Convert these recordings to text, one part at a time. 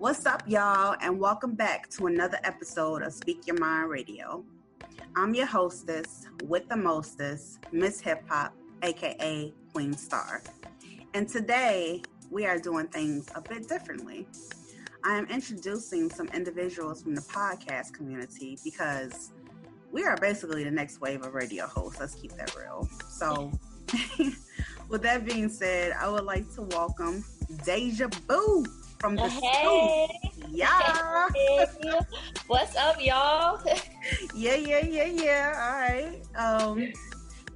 What's up, y'all, and welcome back to another episode of Speak Your Mind Radio. I'm your hostess with the mostest, Miss Hip Hop, aka Queen Star. And today we are doing things a bit differently. I am introducing some individuals from the podcast community because we are basically the next wave of radio hosts. Let's keep that real. So, with that being said, I would like to welcome Deja Boo from the hey. Yeah. Hey. What's up, y'all? yeah, yeah, yeah, yeah. All right. Um,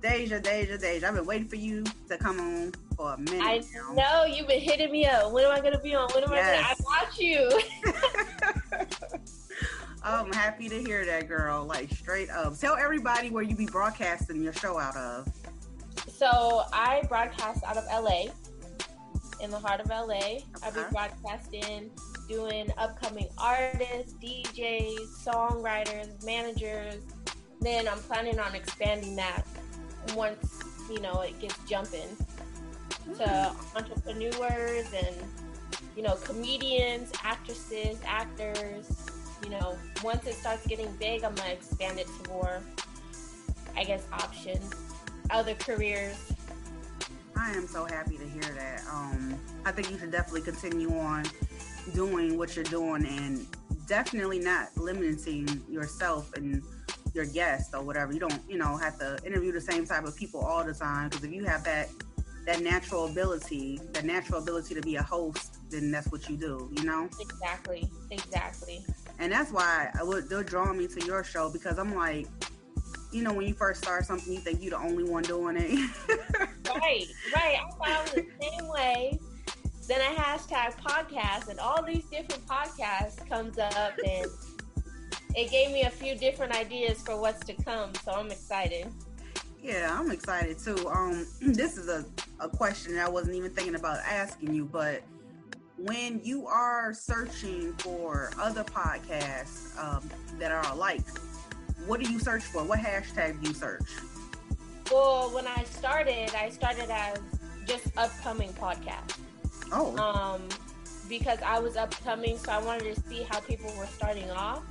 Deja, Deja, Deja. I've been waiting for you to come on for a minute. I now. know you've been hitting me up. When am I gonna be on? When am Yes. I gonna? I watch you. I'm happy to hear that, girl. Like straight up. Tell everybody where you be broadcasting your show out of. So I broadcast out of LA, in the heart of LA. I'll be broadcasting, doing upcoming artists, DJs, songwriters, managers. Then I'm planning on expanding that once you know it gets jumping to entrepreneurs and you know comedians, actresses, actors. You know, once it starts getting big, I'm gonna expand it to more, I guess, options, other careers. I am so happy to hear that. Um, I think you should definitely continue on doing what you're doing and definitely not limiting yourself and your guests or whatever. You don't, you know, have to interview the same type of people all the time because if you have that that natural ability, that natural ability to be a host, then that's what you do, you know? Exactly, exactly. And that's why I would they're drawing me to your show because I'm like, you know, when you first start something, you think you're the only one doing it. Right, right. I found the same way. Then I hashtag podcast, and all these different podcasts comes up, and it gave me a few different ideas for what's to come. So I'm excited. Yeah, I'm excited too. Um, this is a, a question that I wasn't even thinking about asking you, but when you are searching for other podcasts um, that are alike, what do you search for? What hashtag do you search? Well, when I started, I started as just upcoming podcast. Oh, um, because I was upcoming, so I wanted to see how people were starting off.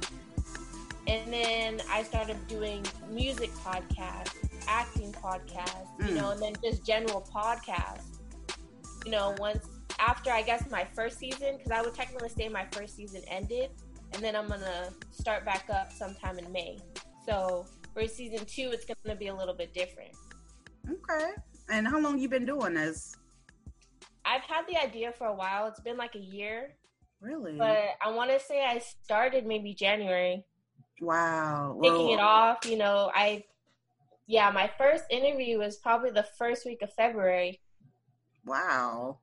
And then I started doing music podcasts, acting podcasts, you Mm. know, and then just general podcasts. You know, once after I guess my first season, because I would technically say my first season ended, and then I'm gonna start back up sometime in May. So for season two, it's gonna be a little bit different. okay. And how long you been doing this? I've had the idea for a while. It's been like a year, Really? but I want to say I started maybe January, wow. taking it off. You know, I, yeah, my first interview was probably the first week of February. Wow.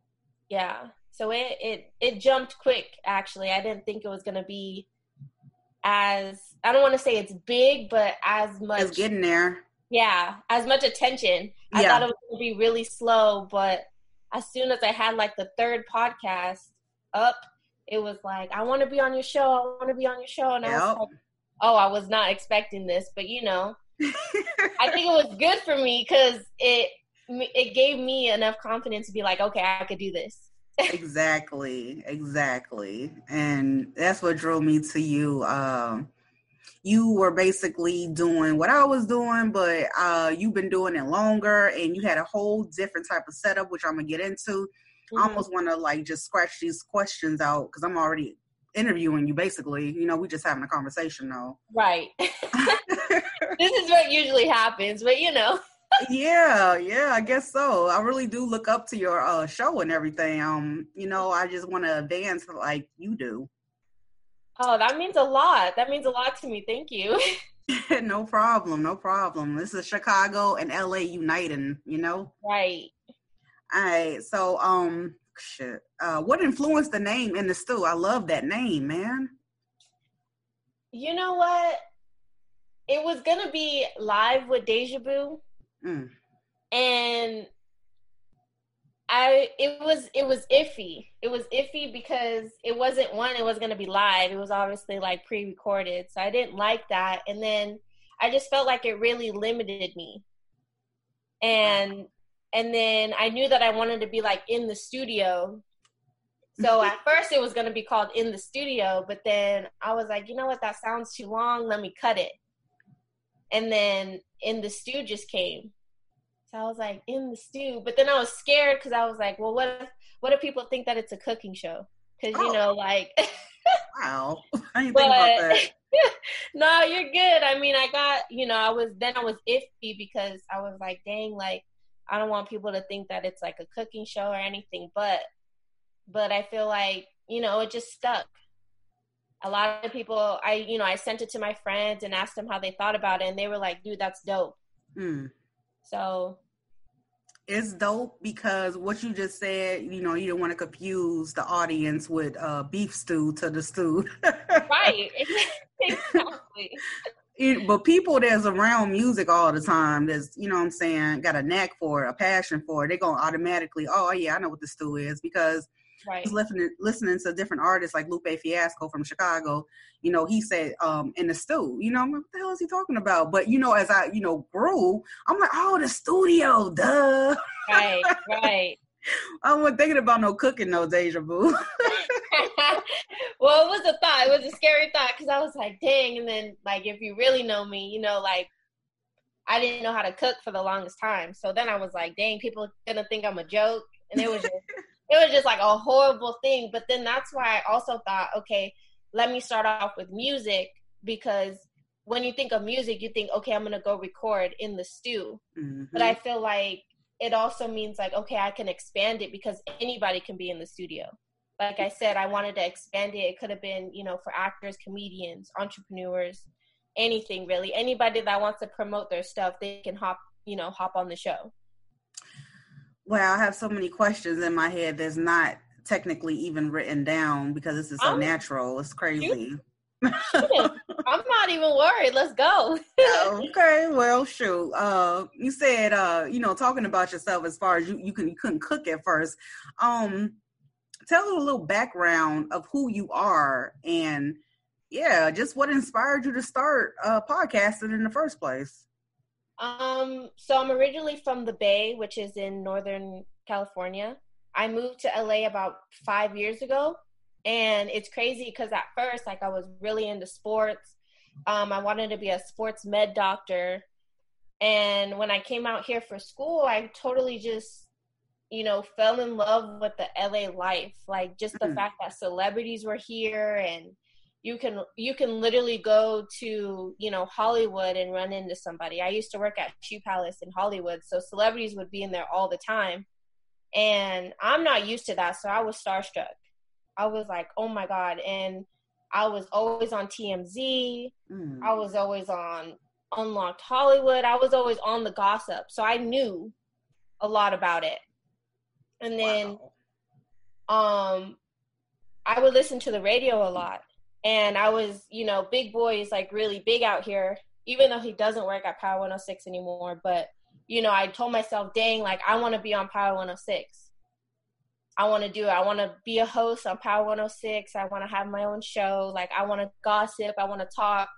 Yeah, so it it it jumped quick. Actually, I didn't think it was gonna be as I don't want to say it's big, but as much. It's getting there. yeah, as much attention. I Yeah. thought it was gonna be really slow, but as soon as I had like the third podcast up, it was like, I want to be on your show. I want to be on your show, and I Yep. was like, oh, I was not expecting this, but you know, I think it was good for me because it it gave me enough confidence to be like, okay, I could do this. Exactly exactly and that's what drew me to you um you were basically doing what i was doing but uh you've been doing it longer and you had a whole different type of setup which i'm gonna get into i almost want to like just scratch these questions out because i'm already interviewing you basically you know we just having a conversation though Right. this is what usually happens, but you know. Yeah, yeah, I guess so. I really do look up to your uh, show and everything. Um, you know, I just want to advance like you do. Oh, that means a lot. That means a lot to me. Thank you. no problem, no problem. This is Chicago and LA uniting, you know. right. All right, so um, shit. Uh, what influenced the name in the stew? I love that name, man. You know what? It was gonna be live with Deja Vu, mm. and I it was it was iffy. It was iffy because it wasn't one. It was gonna be live. It was obviously like pre-recorded, so I didn't like that. And then I just felt like it really limited me. And and then I knew that I wanted to be like in the studio so at first it was going to be called In the Studio, but then I was like, you know what, that sounds too long. Let me cut it. And then In the Stew just came. So I was like, In the Stew. But then I was scared because I was like, well, what if, what if people think that it's a cooking show? Because, oh. you know, like. wow. I didn't but, think about that. no, you're good. I mean, I got, you know, I was, then I was iffy because I was like, dang, like, I don't want people to think that it's like a cooking show or anything. But but I feel like, you know, it just stuck. A lot of people, I, you know, I sent it to my friends and asked them how they thought about it, and they were like, dude, that's dope. Mm. So it's dope because what you just said, you know, you don't want to confuse the audience with uh, beef stew to the stew. right. exactly. It, but people that's around music all the time, that's you know what I'm saying, got a knack for it, a passion for it, they're gonna automatically, oh yeah, I know what the stew is because right. was listening listening to different artists like Lupe Fiasco from Chicago. You know, he said um in the stew. You know, what the hell is he talking about? But you know, as I you know grew, I'm like, oh, the studio, duh. Right, right. I wasn't thinking about no cooking, no deja vu. well, it was a thought. It was a scary thought because I was like, dang. And then, like, if you really know me, you know, like, I didn't know how to cook for the longest time. So then I was like, dang, people gonna think I'm a joke. And it was just, it was just like a horrible thing. But then that's why I also thought, okay, let me start off with music because when you think of music, you think, okay, I'm gonna go record in the stew. Mm-hmm. But I feel like it also means like, okay, I can expand it because anybody can be in the studio. Like I said, I wanted to expand it. It could have been, you know, for actors, comedians, entrepreneurs, anything really. Anybody that wants to promote their stuff, they can hop, you know, hop on the show. Well, I have so many questions in my head that's not technically even written down because this is so I'm, natural. It's crazy. I'm not even worried. Let's go. okay, well, shoot. Uh, you said, uh, you know, talking about yourself as far as you you can you couldn't cook at first. Um, tell us a little background of who you are and yeah, just what inspired you to start uh, podcasting in the first place. Um, so I'm originally from the Bay, which is in Northern California. I moved to LA about five years ago, and it's crazy because at first, like, I was really into sports. Um, I wanted to be a sports med doctor, and when I came out here for school, I totally just, you know, fell in love with the LA life. Like, just the mm-hmm. fact that celebrities were here and you can you can literally go to you know Hollywood and run into somebody. I used to work at Shoe Palace in Hollywood, so celebrities would be in there all the time, and I'm not used to that, so I was starstruck. I was like, oh my god, and I was always on TMZ. Mm. I was always on Unlocked Hollywood. I was always on the gossip, so I knew a lot about it. And then, wow. um, I would listen to the radio a lot and I was, you know, Big Boy is like really big out here, even though he doesn't work at Power 106 anymore. But, you know, I told myself, dang, like I want to be on Power 106. I want to do it. I want to be a host on Power 106. I want to have my own show. Like I want to gossip. I want to talk.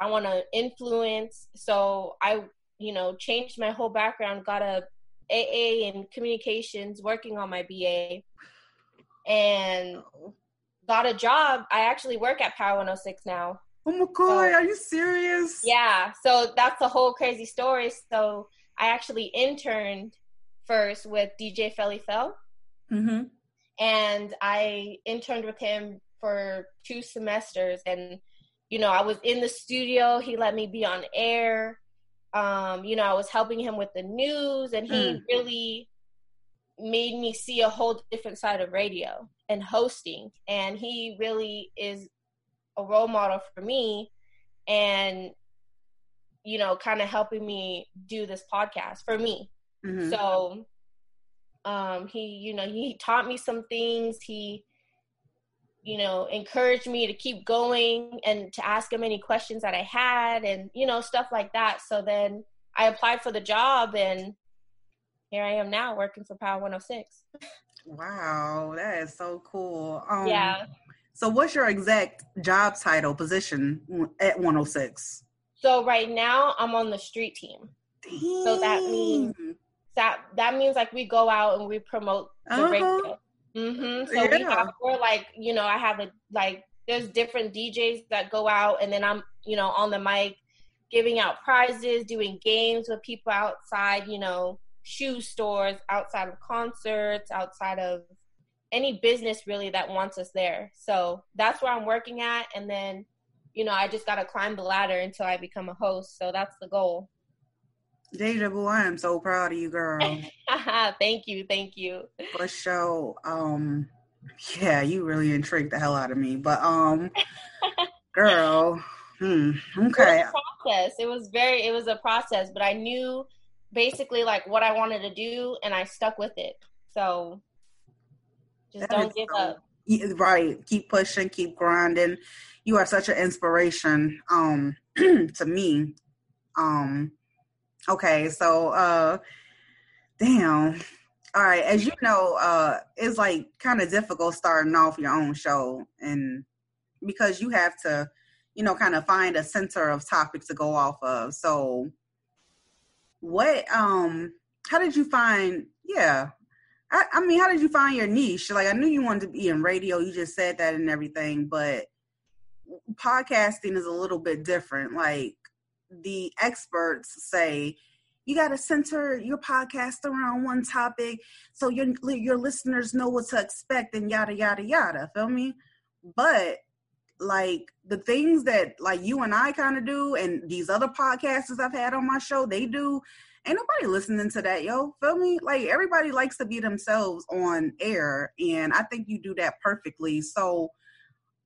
I want to influence. So I, you know, changed my whole background, got a AA in communications, working on my BA. And got a job. I actually work at Power 106 now. Oh my god, so, are you serious? Yeah. So that's a whole crazy story. So I actually interned first with DJ Felli Fel. Mm-hmm. And I interned with him for two semesters. And, you know, I was in the studio. He let me be on air. Um, you know, I was helping him with the news, and he mm. really made me see a whole different side of radio and hosting and he really is a role model for me and you know kind of helping me do this podcast for me mm-hmm. so um he you know he taught me some things he you know, encouraged me to keep going and to ask him any questions that I had and, you know, stuff like that. So then I applied for the job and here I am now working for Power 106. Wow, that is so cool. Um, yeah. So, what's your exact job title position at 106? So, right now, I'm on the street team. Dang. So that means that that means like we go out and we promote the uh-huh. Mm-hmm. So yeah. we have we're like you know I have a like there's different DJs that go out and then I'm you know on the mic giving out prizes, doing games with people outside, you know, shoe stores, outside of concerts, outside of any business really that wants us there. So that's where I'm working at. And then, you know, I just got to climb the ladder until I become a host. So that's the goal. Deja vu, I am so proud of you, girl. thank you, thank you. For sure. Um, yeah, you really intrigued the hell out of me. But um, girl, hmm, okay. It process. It was very. It was a process, but I knew basically like what I wanted to do, and I stuck with it. So just that don't give so, up. Right. Keep pushing. Keep grinding. You are such an inspiration um, to me. Um, okay, so uh, damn. All right, as you know, uh, it's like kind of difficult starting off your own show, and because you have to, you know, kind of find a center of topic to go off of. So, what um how did you find yeah. I, I mean how did you find your niche? Like i knew you wanted to be in radio. You just said that and everything but podcasting is a little bit different. Like the experts say you got to center your podcast around one topic so your your listeners know what to expect and yada yada yada. Feel me? But like the things that like you and I kind of do and these other podcasters I've had on my show, they do. Ain't nobody listening to that, yo. Feel me? Like everybody likes to be themselves on air, and I think you do that perfectly. So,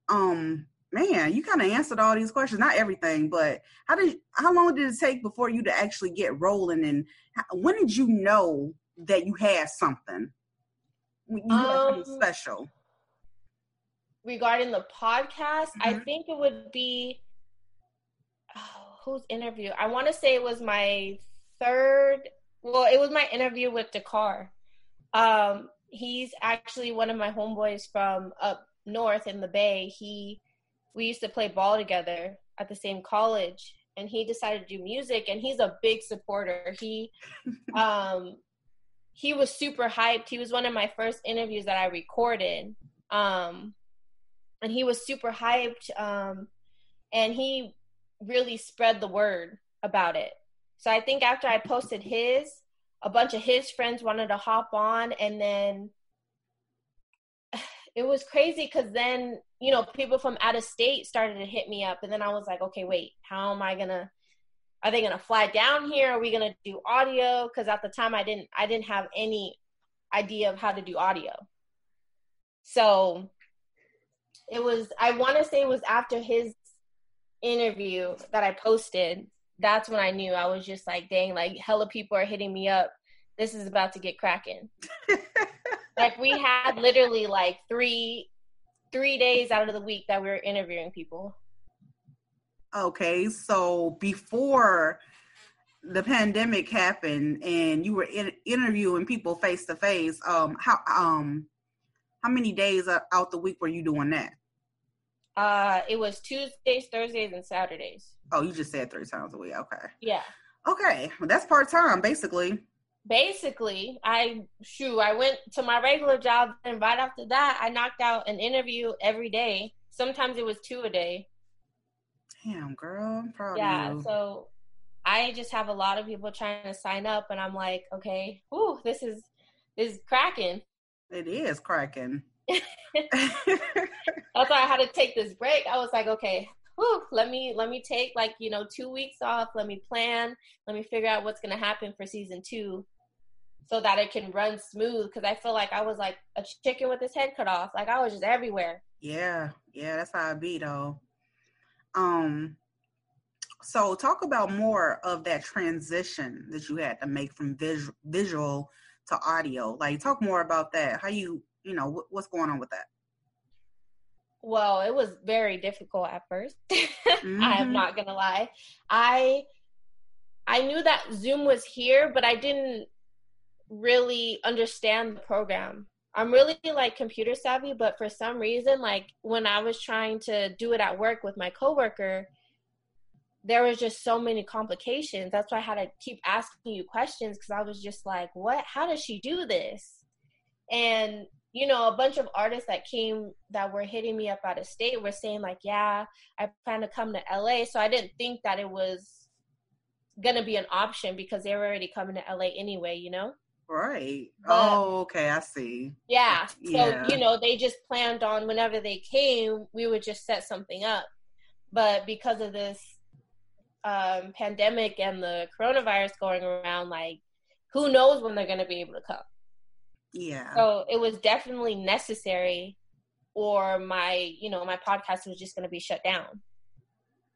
um, man, you kind of answered all these questions. Not everything, but how did how long did it take before you to actually get rolling? And how, when did you know that you had something? You had um, something special regarding the podcast, mm-hmm. I think it would be oh, whose interview? I want to say it was my third. Well, it was my interview with Dakar. Um, he's actually one of my homeboys from up north in the Bay. He we used to play ball together at the same college, and he decided to do music. And he's a big supporter. He um he was super hyped. He was one of my first interviews that I recorded. Um, and he was super hyped um, and he really spread the word about it. So i think after i posted his a bunch of his friends wanted to hop on and then it was crazy because then you know people from out of state started to hit me up and then i was like okay wait how am i gonna are they gonna fly down here? Are we gonna do audio? Because at the time i didn't i didn't have any idea of how to do audio. So it was I want to say it was after his interview that I posted. That's when I knew I was just like, dang, like hella people are hitting me up. This is about to get cracking. like we had literally like three three days out of the week that we were interviewing people. Okay, so before the pandemic happened and you were in, interviewing people face to face, um, how um how many days out the week were you doing that? Uh, it was Tuesdays, Thursdays, and Saturdays. Oh, you just said three times a week. Okay. Yeah. Okay, well, that's part time, basically. Basically, I shoot. I went to my regular job, and right after that, I knocked out an interview every day. Sometimes it was two a day. Damn, girl, proud yeah, so I just have a lot of people trying to sign up, and I'm like, okay, whoo, this is this is cracking. It is cracking. That's why I had to take this break. I was like, okay, whew, let me let me take like you know two weeks off. Let me plan. Let me figure out what's gonna happen for season two, so that it can run smooth. Because I feel like I was like a chicken with his head cut off. Like I was just everywhere. Yeah, yeah, that's how I be though. Um, so talk about more of that transition that you had to make from visual visual to audio. Like talk more about that. How you you know what's going on with that Well, it was very difficult at 1st mm-hmm. I am not gonna lie. I I knew that Zoom was here, but I didn't really understand the program. I'm really like computer savvy, but for some reason, like when I was trying to do it at work with my coworker, there was just so many complications. That's why I had to keep asking you questions because I was just like, what? How does she do this? And you know, a bunch of artists that came that were hitting me up out of state were saying like, yeah, I plan to come to LA. So I didn't think that it was gonna be an option because they were already coming to LA anyway, you know? Right. But, oh, okay, I see. Yeah. So, yeah. you know, they just planned on whenever they came, we would just set something up. But because of this um pandemic and the coronavirus going around, like who knows when they're gonna be able to come. Yeah. So it was definitely necessary, or my, you know, my podcast was just going to be shut down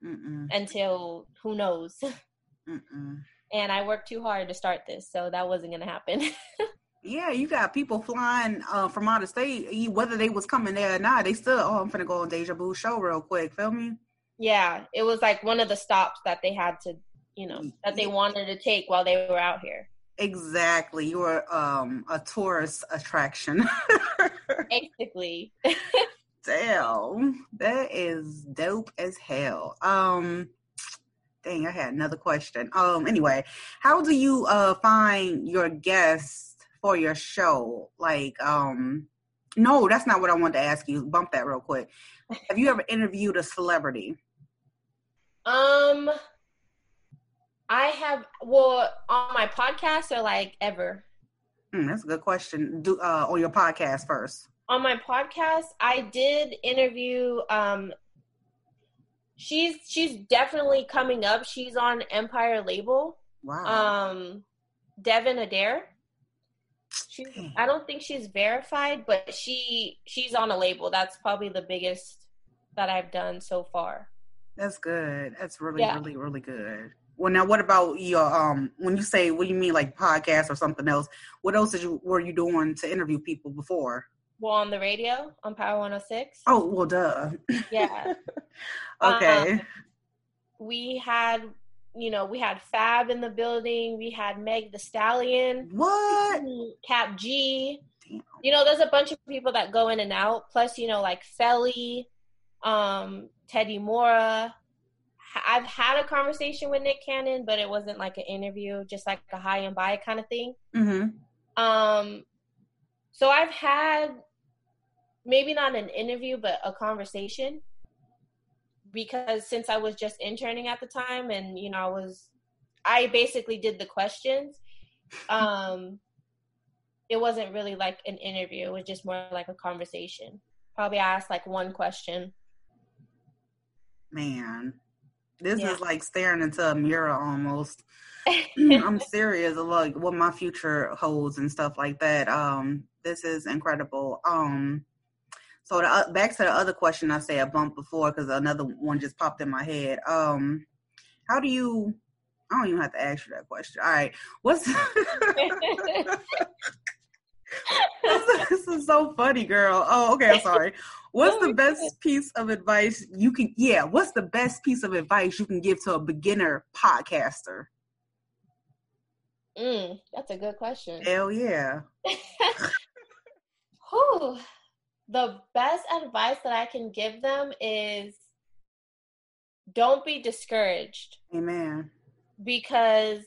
Mm-mm. until who knows. Mm-mm. And I worked too hard to start this, so that wasn't going to happen. yeah, you got people flying uh, from out of state, whether they was coming there or not. They still, oh, I'm gonna go on Deja Vu show real quick. Feel me? Yeah, it was like one of the stops that they had to, you know, that they wanted to take while they were out here. Exactly. You are um, a tourist attraction. Basically. Damn. That is dope as hell. Um dang, I had another question. Um anyway, how do you uh find your guests for your show? Like um no, that's not what I wanted to ask you. Bump that real quick. Have you ever interviewed a celebrity? Um I have well on my podcast or like ever. Mm, that's a good question. Do uh, on your podcast first. On my podcast, I did interview. Um, she's she's definitely coming up. She's on Empire label. Wow. Um, Devin Adair. She, I don't think she's verified, but she she's on a label. That's probably the biggest that I've done so far. That's good. That's really, yeah. really, really good. Well, now what about your um? When you say what do you mean like podcast or something else? What else did you were you doing to interview people before? Well, on the radio on Power 106. Oh well, duh. Yeah. okay. Um, we had, you know, we had Fab in the building. We had Meg the Stallion. What? Kap G. Damn. You know, there's a bunch of people that go in and out. Plus, you know, like Felli, um, Teddy Mora, I've had a conversation with Nick Cannon, but it wasn't like an interview, just like a hi and bye kind of thing. Mm-hmm. Um, so I've had maybe not an interview, but a conversation because since I was just interning at the time, and you know, I was, I basically did the questions. Um, it wasn't really like an interview; it was just more like a conversation. Probably I asked like one question. Man, this yeah. is like staring into a mirror almost. I'm serious like what my future holds and stuff like that. Um, this is incredible. Um, so the, uh, back to the other question I say I bumped before because another one just popped in my head. Um, how do you? I don't even have to ask you that question. All right, what's this is so funny, girl. Oh, okay. I'm sorry. What's the best piece of advice you can? Yeah, what's the best piece of advice you can give to a beginner podcaster? Mm, that's a good question. Hell yeah. Whew. The best advice that I can give them is don't be discouraged. Amen. Because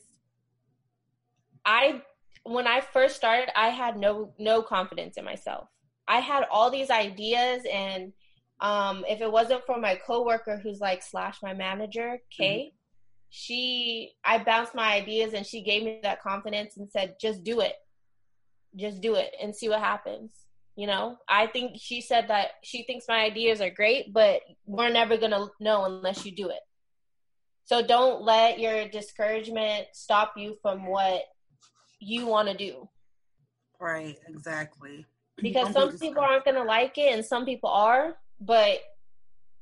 I when I first started, I had no no confidence in myself. I had all these ideas, and um, if it wasn't for my coworker, who's like slash my manager, Kay, mm-hmm. she I bounced my ideas, and she gave me that confidence and said, "Just do it, just do it, and see what happens." You know, I think she said that she thinks my ideas are great, but we're never gonna know unless you do it. So don't let your discouragement stop you from what you want to do. Right, exactly. Because some people aren't going to like it and some people are, but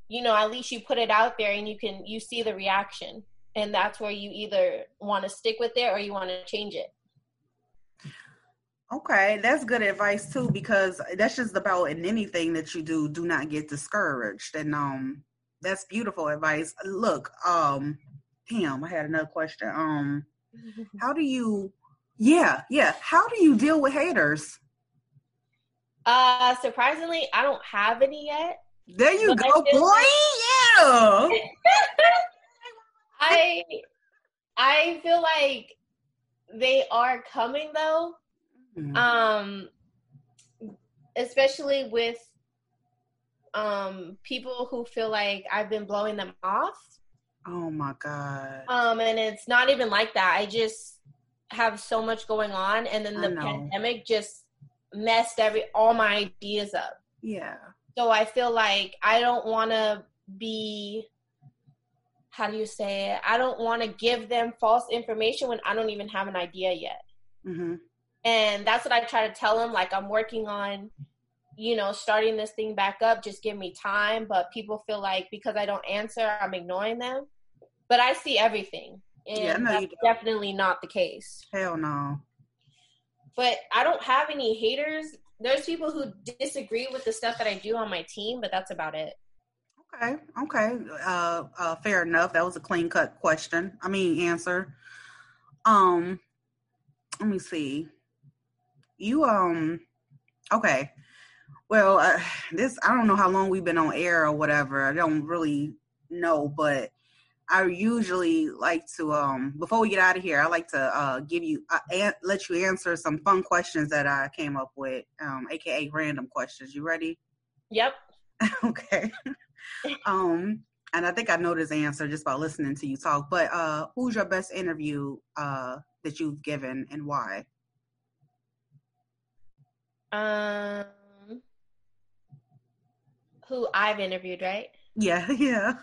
you know, at least you put it out there and you can you see the reaction. And that's where you either want to stick with it or you want to change it. Okay, that's good advice too because that's just about in anything that you do, do not get discouraged. And um that's beautiful advice. Look, um damn, I had another question. Um how do you yeah, yeah, how do you deal with haters? Uh surprisingly, I don't have any yet. There you go, boy. Like, yeah. I I feel like they are coming though Mm-hmm. Um, especially with um people who feel like I've been blowing them off. Oh my god. Um, and it's not even like that. I just have so much going on, and then the pandemic just messed every all my ideas up. Yeah. So I feel like I don't want to be how do you say it? I don't want to give them false information when I don't even have an idea yet. Mm-hmm. And that's what I try to tell them. Like, I'm working on, you know, starting this thing back up. Just give me time. But people feel like because I don't answer, I'm ignoring them. But I see everything. And yeah, no, that's definitely not the case. Hell no. But I don't have any haters. There's people who disagree with the stuff that I do on my team, but that's about it. Okay, okay, uh, uh, fair enough. That was a clean cut question. I mean, answer. Um, let me see you um okay well uh, this i don't know how long we've been on air or whatever i don't really know but i usually like to um before we get out of here i like to uh give you uh, an- let you answer some fun questions that i came up with um aka random questions. You ready? Yep. Okay. Um and i think i know this answer just by listening to you talk but uh who's your best interview uh that you've given and why? Um, who I've interviewed, right? Yeah, yeah.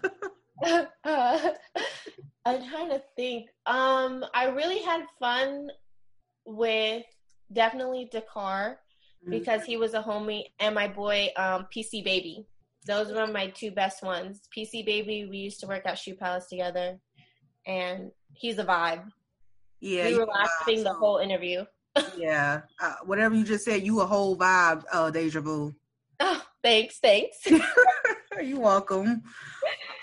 I'm trying to think. Um, I really had fun with definitely Dakar mm-hmm. because he was a homie, and my boy um, PC Baby. Those were my two best ones. PC Baby, we used to work at Shoe Palace together, and he's a vibe. Yeah, we were laughing the whole interview yeah. Uh, whatever you just said, you a whole vibe, uh, Deja Vu. Oh, thanks, thanks. You're welcome.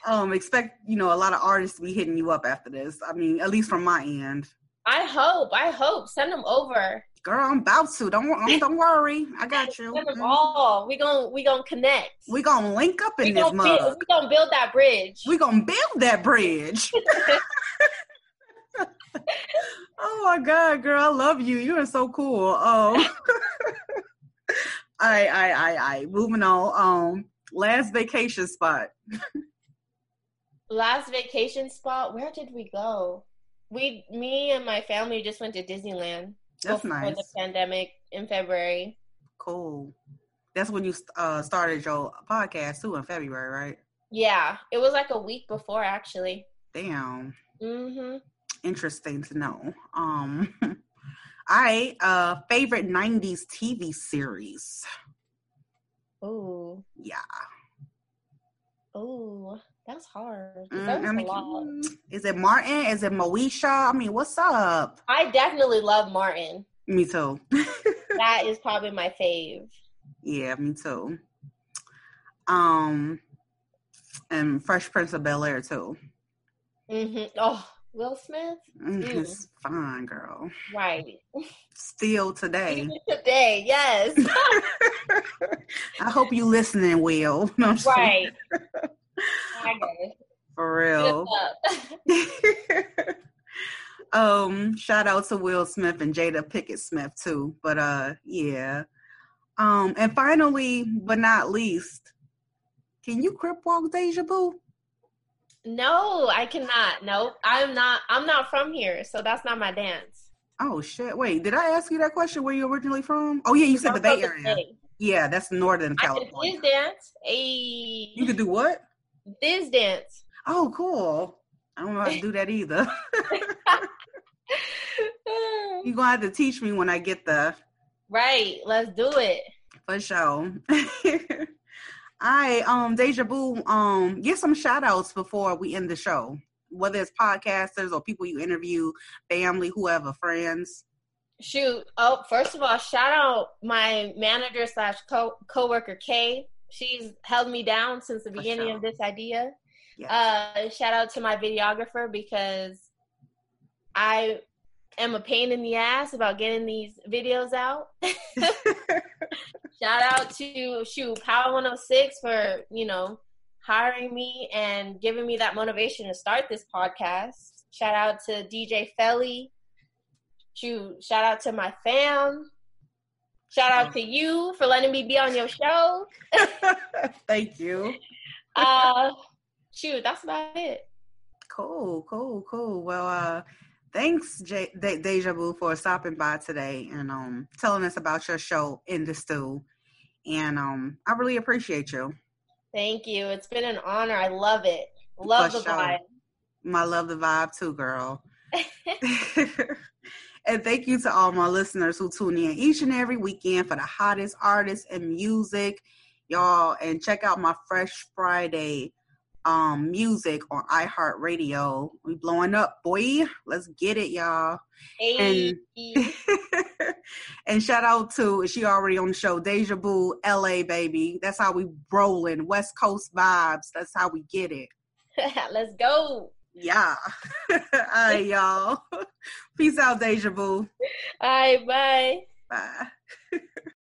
Um, expect you know a lot of artists to be hitting you up after this. I mean, at least from my end. I hope. I hope. Send them over. Girl, I'm about to. Don't don't worry. I got you. Send them all. We gonna we gonna connect. We gonna link up in we this mug. Build, we gonna build that bridge. We gonna build that bridge. oh my god, girl, I love you. You are so cool. Oh, I, I, I, I. Moving on. Um, last vacation spot. Last vacation spot. Where did we go? We, me, and my family just went to Disneyland. That's nice. the pandemic in February. Cool. That's when you uh, started your podcast too in February, right? Yeah, it was like a week before actually. Damn. Mhm interesting to know. Um, I uh favorite '90s TV series. Oh yeah. Oh, that's hard. Mm, that was I mean. Is it Martin? Is it Moesha? I mean, what's up? I definitely love Martin. Me too. that is probably my fave. Yeah, me too. Um, and Fresh Prince of Bel Air too. Mhm. Oh, Will Smith? Mm, it's fine, girl. Right. Still today. Even today, yes. I hope you listening, Will. Right. For real. um, shout out to Will Smith and Jada Pinkett Smith too. But uh yeah. Um, and finally, but not least, can you crip walk Deja Boo? No, I cannot. Nope. I'm not I'm not from here, so that's not my dance. Oh shit. Wait, did I ask you that question where you originally from? Oh yeah, you said I'm the Bay Area. Yeah, that's Northern California. I can dance. Hey. You could do what? This dance. Oh, cool. I don't know how to do that either. You're gonna have to teach me when I get the Right. Let's do it. For sure. I um Deja Boo, um, get some shout outs before we end the show. Whether it's podcasters or people you interview, family, whoever, friends. Shoot. Oh, first of all, shout out my manager slash co coworker Kay. She's held me down since the beginning sure. of this idea. Yes. Uh, shout out to my videographer because I am a pain in the ass about getting these videos out. shout out to shoot Power 106 for you know hiring me and giving me that motivation to start this podcast. Shout out to DJ Felli. Shoot, shout out to my fam. Shout out to you for letting me be on your show. Thank you. uh shoot, that's about it. Cool, cool, cool. Well, uh thanks J- De- Deja Vu for stopping by today and um telling us about your show in the stew. And um I really appreciate you. Thank you. It's been an honor. I love it. Love the vibe. I love the vibe too, girl. and thank you to all my listeners who tune in each and every weekend for the hottest artists and music, y'all. And check out my Fresh Friday um music on iHeartRadio. We blowing up, boy. Let's get it, y'all. Hey. And and shout out to she already on the show, Deja Boo, LA baby. That's how we rolling. West Coast vibes. That's how we get it. Let's go. Yeah. All right, y'all. Peace out, Deja Vu. All right, bye. Bye.